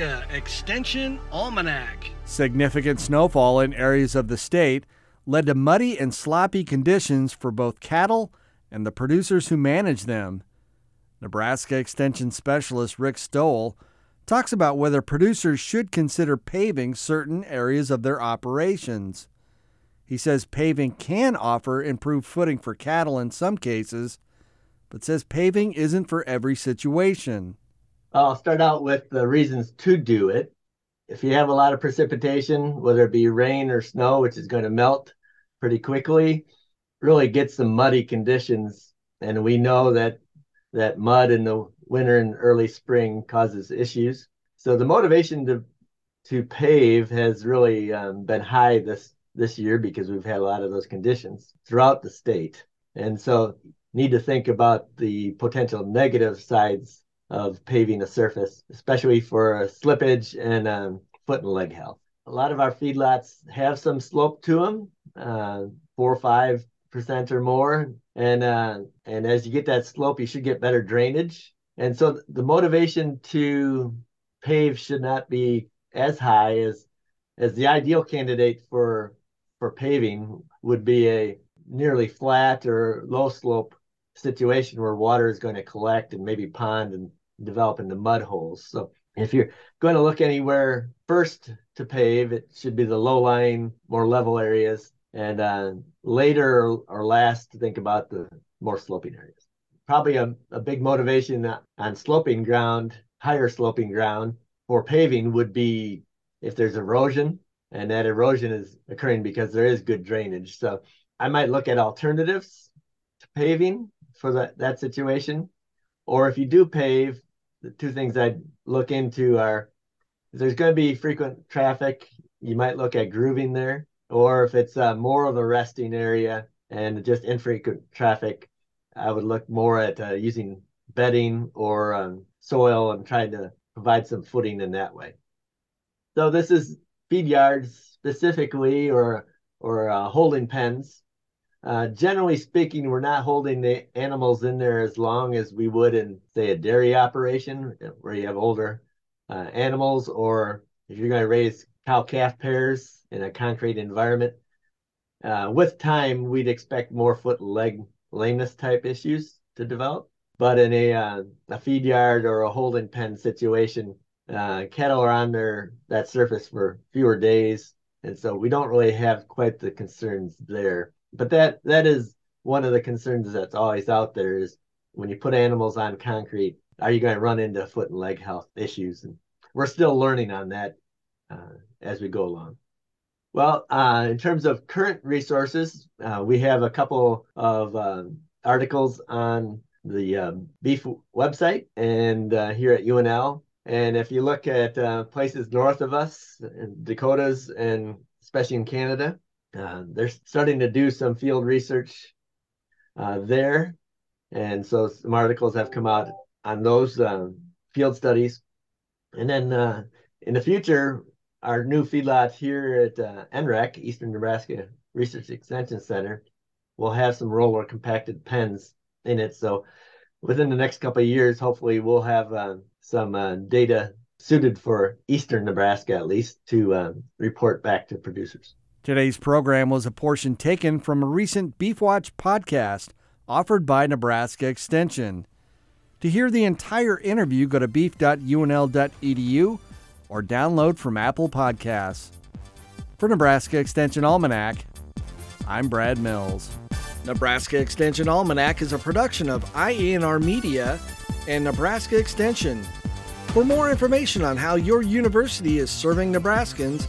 Extension Almanac. Significant snowfall in areas of the state led to muddy and sloppy conditions for both cattle and the producers who manage them. Nebraska Extension Specialist Rick Stowell talks about whether producers should consider paving certain areas of their operations. He says paving can offer improved footing for cattle in some cases, but says paving isn't for every situation. I'll start out with the reasons to do it. If you have a lot of precipitation, whether it be rain or snow, which is going to melt pretty quickly, really get some muddy conditions. And we know that that mud in the winter and early spring causes issues. So the motivation to to pave has really um, been high this this year because we've had a lot of those conditions throughout the state. And so need to think about the potential negative sides of paving a surface, especially for slippage and um, foot and leg health. A lot of our feedlots have some slope to them, uh, four or five percent or more, and uh, and as you get that slope, you should get better drainage. And so the motivation to pave should not be as high as as the ideal candidate for for paving would be a nearly flat or low slope situation where water is going to collect and maybe pond and develop into mud holes. So if you're going to look anywhere first to pave, it should be the low lying, more level areas, and uh, later or last to think about the more sloping areas. Probably a, a big motivation on sloping ground, higher sloping ground for paving would be if there's erosion, and that erosion is occurring because there is good drainage. So I might look at alternatives to paving for that, that situation. Or if you do pave, the two things I'd look into are if there's going to be frequent traffic, you might look at grooving there. Or if it's uh, more of a resting area and just infrequent traffic, I would look more at uh, using bedding or um, soil and trying to provide some footing in that way. So this is feed yards specifically or or uh, holding pens. Uh, generally speaking, we're not holding the animals in there as long as we would in, say, a dairy operation where you have older uh, animals, or if you're going to raise cow calf pairs in a concrete environment. Uh, with time, we'd expect more foot and leg lameness type issues to develop. But in a, uh, a feed yard or a holding pen situation, uh, cattle are on their that surface for fewer days, and so we don't really have quite the concerns there but that that is one of the concerns that's always out there is when you put animals on concrete, are you going to run into foot and leg health issues? And we're still learning on that uh, as we go along. Well, uh, in terms of current resources, uh, we have a couple of um, articles on the um, beef website and uh, here at UNL. And if you look at uh, places north of us, in Dakotas, and especially in Canada, uh, they're starting to do some field research uh, there. And so some articles have come out on those um, field studies. And then uh, in the future, our new feedlot here at uh, NREC, Eastern Nebraska Research Extension Center, will have some roller compacted pens in it. So within the next couple of years, hopefully we'll have uh, some uh, data suited for Eastern Nebraska at least to report back to producers. Today's program was a portion taken from a recent Beef Watch podcast offered by Nebraska Extension. To hear the entire interview, go to beef.unl.edu or download from Apple Podcasts. For Nebraska Extension Almanac, I'm Brad Mills. Nebraska Extension Almanac is a production of IANR Media and Nebraska Extension. For more information on how your university is serving Nebraskans,